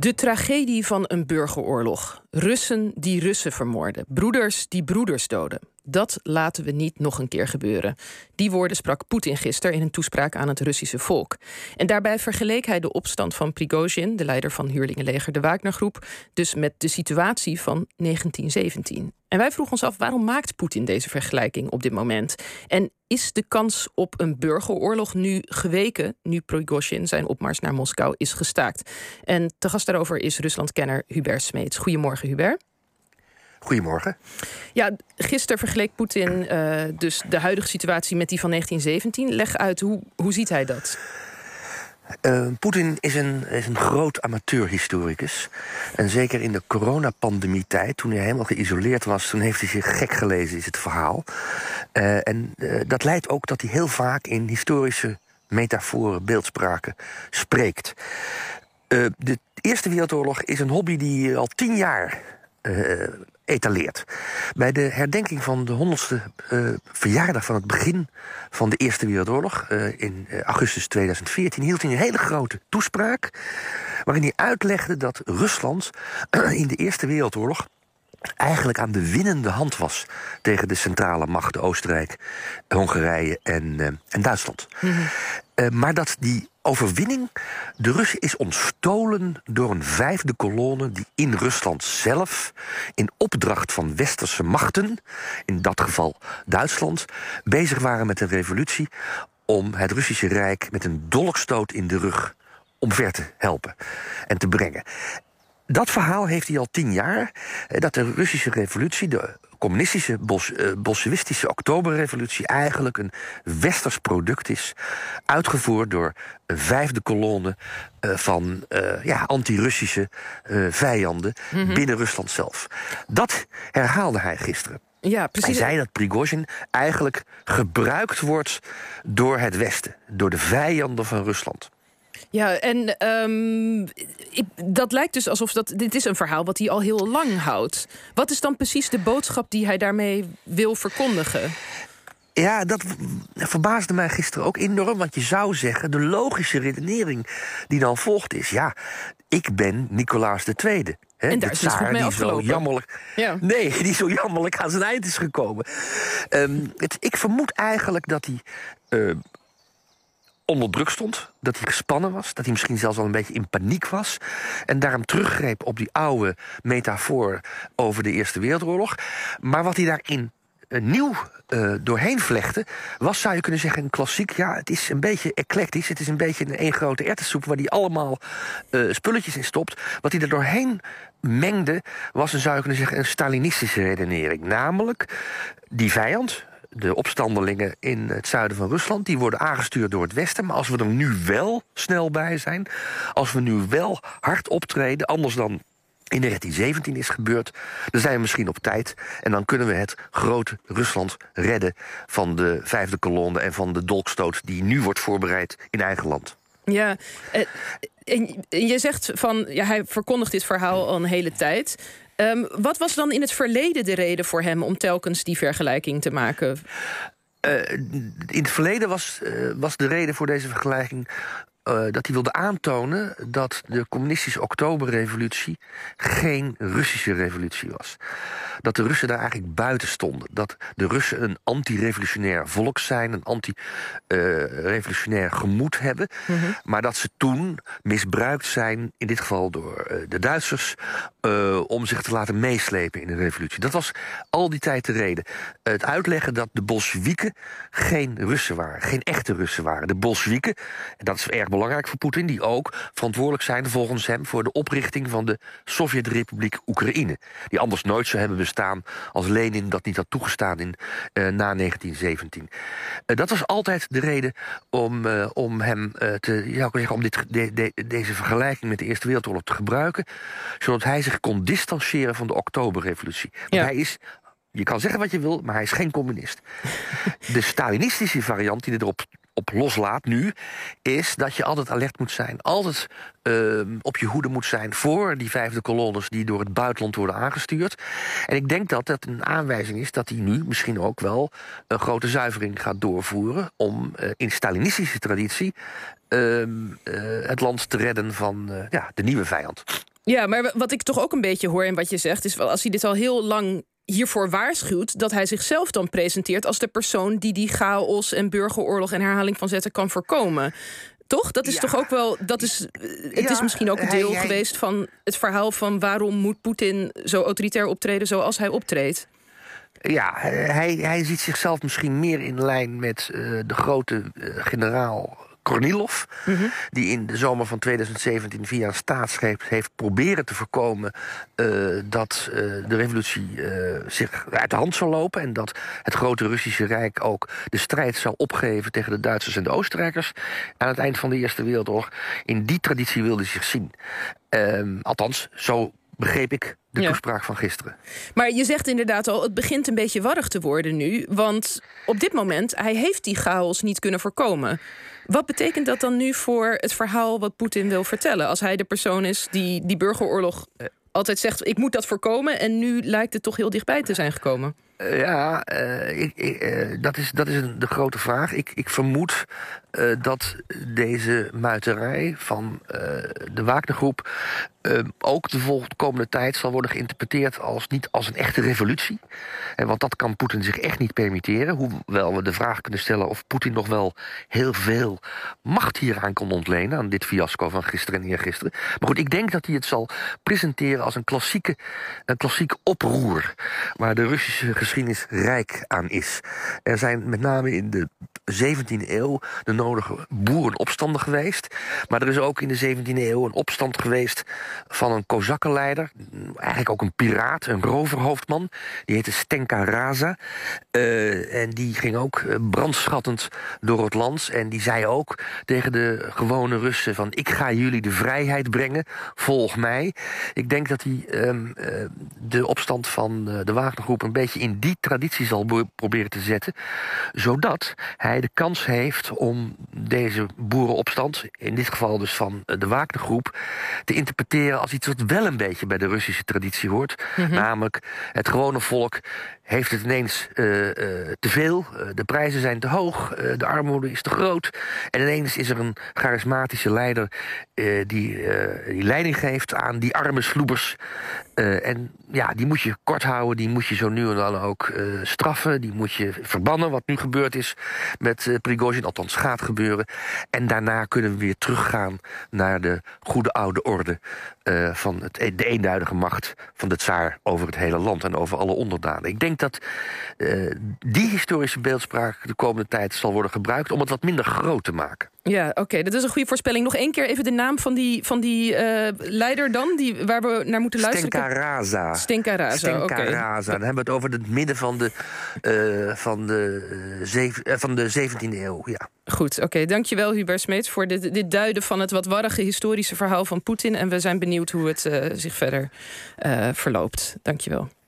De tragedie van een burgeroorlog. Russen die Russen vermoorden. Broeders die broeders doden. Dat laten we niet nog een keer gebeuren. Die woorden sprak Poetin gisteren in een toespraak aan het Russische volk. En daarbij vergeleek hij de opstand van Prigozhin, de leider van huurlingenleger de Wagnergroep, dus met de situatie van 1917. En wij vroegen ons af waarom maakt Poetin deze vergelijking op dit moment? En is de kans op een burgeroorlog nu geweken, nu Prigozhin zijn opmars naar Moskou is gestaakt? En te gast daarover is Ruslandkenner Hubert Smeets. Goedemorgen, Hubert. Goedemorgen. Ja, gisteren vergeleek Poetin uh, dus de huidige situatie met die van 1917. Leg uit, hoe, hoe ziet hij dat? Uh, Poetin is een, is een groot amateurhistoricus. En zeker in de coronapandemietijd, toen hij helemaal geïsoleerd was... toen heeft hij zich gek gelezen, is het verhaal. Uh, en dat leidt ook dat hij heel vaak in historische metaforen, beeldspraken spreekt. de Eerste Wereldoorlog is een hobby die al tien jaar etaleert. Bij de herdenking van de honderdste uh, verjaardag van het begin van de Eerste Wereldoorlog... Uh, in augustus 2014 hield hij een hele grote toespraak... waarin hij uitlegde dat Rusland in de Eerste Wereldoorlog eigenlijk aan de winnende hand was tegen de centrale machten Oostenrijk, Hongarije en, uh, en Duitsland. Mm -hmm. uh, maar dat die overwinning. De Russen is ontstolen door een vijfde kolonne die in Rusland zelf, in opdracht van westerse machten, in dat geval Duitsland, bezig waren met een revolutie om het Russische Rijk met een dolkstoot in de rug omver te helpen en te brengen dat verhaal heeft hij al tien jaar. Dat de Russische revolutie, de communistische, bos, uh, bolsjewistische oktoberrevolutie... eigenlijk een westers product is. Uitgevoerd door een vijfde kolonne uh, van uh, ja, anti-Russische vijanden mm -hmm. binnen Rusland zelf. Dat herhaalde hij gisteren. Ja, precies. Hij zei dat Prigozhin eigenlijk gebruikt wordt door het Westen. Door de vijanden van Rusland. Ja, en um, ik, dat lijkt dus alsof dat. Dit is een verhaal wat hij al heel lang houdt. Wat is dan precies de boodschap die hij daarmee wil verkondigen? Ja, dat verbaasde mij gisteren ook enorm. Want je zou zeggen, de logische redenering die dan volgt is... ja, ik ben Nicolaas II. He, en daar is het goed mee die zo jammerlijk, ja. Nee, die zo jammerlijk aan zijn eind is gekomen. Um, het, ik vermoed eigenlijk dat hij... Uh, onder druk stond, dat hij gespannen was, dat hij misschien zelfs al een beetje in paniek was en daarom teruggreep op die oude metafoor over de Eerste Wereldoorlog. Maar wat hij daarin uh, nieuw uh, doorheen vlechten, was, zou je kunnen zeggen, een klassiek. Ja, het is een beetje eclectisch. Het is een beetje een één grote ertessoep waar hij allemaal uh, spulletjes in stopt. Wat hij er doorheen mengde, was een, zou je kunnen zeggen, een Stalinistische redenering. Namelijk, die vijand, de opstandelingen in het zuiden van Rusland... die worden aangestuurd door het Westen. Maar als we er nu wel snel bij zijn... als we nu wel hard optreden, anders dan in 1917 is gebeurd, dan zijn we misschien op tijd. En dan kunnen we het grote Rusland redden van de vijfde kolonne... en van de dolkstoot die nu wordt voorbereid in eigen land. Ja, eh, en je zegt van, ja, hij verkondigt dit verhaal al een hele tijd. Um, wat was dan in het verleden de reden voor hem om telkens die vergelijking te maken? Uh, in het verleden was, uh, was de reden voor deze vergelijking uh, dat hij wilde aantonen dat de communistische oktoberrevolutie geen Russische revolutie was. Dat de Russen daar eigenlijk buiten stonden. Dat de Russen een anti-revolutionair volk zijn, een anti-revolutionair uh, gemoed hebben. Mm -hmm. Maar dat ze toen misbruikt zijn, in dit geval door uh, de Duitsers, om zich te laten meeslepen in de revolutie. Dat was al die tijd de reden. Het uitleggen dat de Bolsjewieken geen Russen waren, geen echte Russen waren. De Bolsjewieken, en dat is erg belangrijk voor Poetin... die ook verantwoordelijk zijn volgens hem... voor de oprichting van de Sovjet-Republiek Oekraïne. Die anders nooit zou hebben bestaan als Lenin dat niet had toegestaan in, uh, na 1917. Uh, dat was altijd de reden om, uh, om hem te, ja, zeggen, om dit, de, de, deze vergelijking met de Eerste Wereldoorlog te gebruiken... zodat hij zich kon distancieren van de Oktoberrevolutie. Want ja. hij is je kan zeggen wat je wil, maar hij is geen communist. De Stalinistische variant die erop op loslaat nu, is dat je altijd alert moet zijn. Altijd uh, op je hoede moet zijn voor die vijfde kolonnes die door het buitenland worden aangestuurd. En ik denk dat dat een aanwijzing is dat hij nu misschien ook wel een grote zuivering gaat doorvoeren om uh, in Stalinistische traditie uh, het land te redden van ja, de nieuwe vijand. Ja, maar wat ik toch ook een beetje hoor in wat je zegt, is als hij dit al heel lang hiervoor waarschuwt dat hij zichzelf dan presenteert als de persoon die die chaos en burgeroorlog en herhaling van zetten kan voorkomen. Toch? Dat is toch ook wel. Dat is, het is misschien ook een deel geweest van het verhaal van waarom moet Poetin zo autoritair optreden zoals hij optreedt. Ja, hij, hij ziet zichzelf misschien meer in lijn met uh, de grote uh, generaal Kornilov. Mhm. Die in de zomer van 2017 via een staatsgreep heeft proberen te voorkomen uh, dat uh, de revolutie uh, zich uit de hand zou lopen. En dat het grote Russische Rijk ook de strijd zou opgeven tegen de Duitsers en de Oostenrijkers. Aan het eind van de Eerste Wereldoorlog. In die traditie wilde hij zich zien. Ehm, althans, zo begreep ik de toespraak van gisteren. Maar je zegt inderdaad al, het begint een beetje warrig te worden nu. Want op dit moment, hij heeft die chaos niet kunnen voorkomen. Wat betekent dat dan nu voor het verhaal wat Poetin wil vertellen? Als hij de persoon is die die burgeroorlog eh, altijd zegt: ik moet dat voorkomen. En nu lijkt het toch heel dichtbij te zijn gekomen. Uh, ja, uh, ik, ik, dat is, dat is een, de grote vraag. Ik, ik vermoed dat deze muiterij van de Wagnergroep ook de volgende tijd zal worden geïnterpreteerd als niet als een echte revolutie. Want dat kan Poetin zich echt niet permitteren. Hoewel we de vraag kunnen stellen of Poetin nog wel heel veel macht hieraan kon ontlenen. Aan dit fiasco van gisteren en eergisteren. Maar goed, ik denk dat hij het zal presenteren als een klassieke, een klassiek oproer. Waar de Russische geschiedenis rijk aan is. Er zijn met name in de 17e eeuw de nodige boerenopstanden geweest. Maar er is ook in de 17e eeuw een opstand geweest van een kozakkenleider. Eigenlijk ook een piraat, een roverhoofdman. Die heette Stenka Raza. Uh, en die ging ook eh, brandschattend door het land. En die zei ook tegen de gewone Russen van... ik ga jullie de vrijheid brengen, volg mij. Ik denk dat hij um, uh, de opstand van de Wagnergroep... een beetje in die traditie zal proberen te zetten. Zodat hij de kans heeft om deze boerenopstand... in dit geval dus van de Wagnergroep... te interpreteren als iets wat wel een beetje bij de Russische traditie hoort. Mm -hmm. Namelijk het gewone volk heeft het ineens uh, uh, te veel. Uh, de prijzen zijn te hoog. de armoede is te groot. En ineens is er een charismatische leider die, die leiding geeft aan die arme sloebers. en ja, die moet je kort houden. Die moet je zo nu en dan ook straffen. Die moet je verbannen, wat nu gebeurd is met Prigozhin. Althans, gaat gebeuren. En daarna kunnen we weer teruggaan naar de goede oude orde... van het, de eenduidige macht van de tsaar over het hele land en over alle onderdanen. Ik denk dat uh, die historische beeldspraak de komende tijd zal worden gebruikt om het wat minder groot te maken. Ja, oké, okay, dat is een goede voorspelling. Nog één keer even de naam van die, van die uh, leider dan, die, waar we naar moeten luisteren. Stenka Raza. Stenka Raza, Stenka okay. Dan hebben we het over het midden van de, uh, van de, zeven, uh, van de 17e eeuw, ja. Goed, oké. Okay. Dankjewel Hubert Smeets voor dit, dit duiden van het wat warrige historische verhaal van Poetin. En we zijn benieuwd hoe het zich verder verloopt. Dankjewel.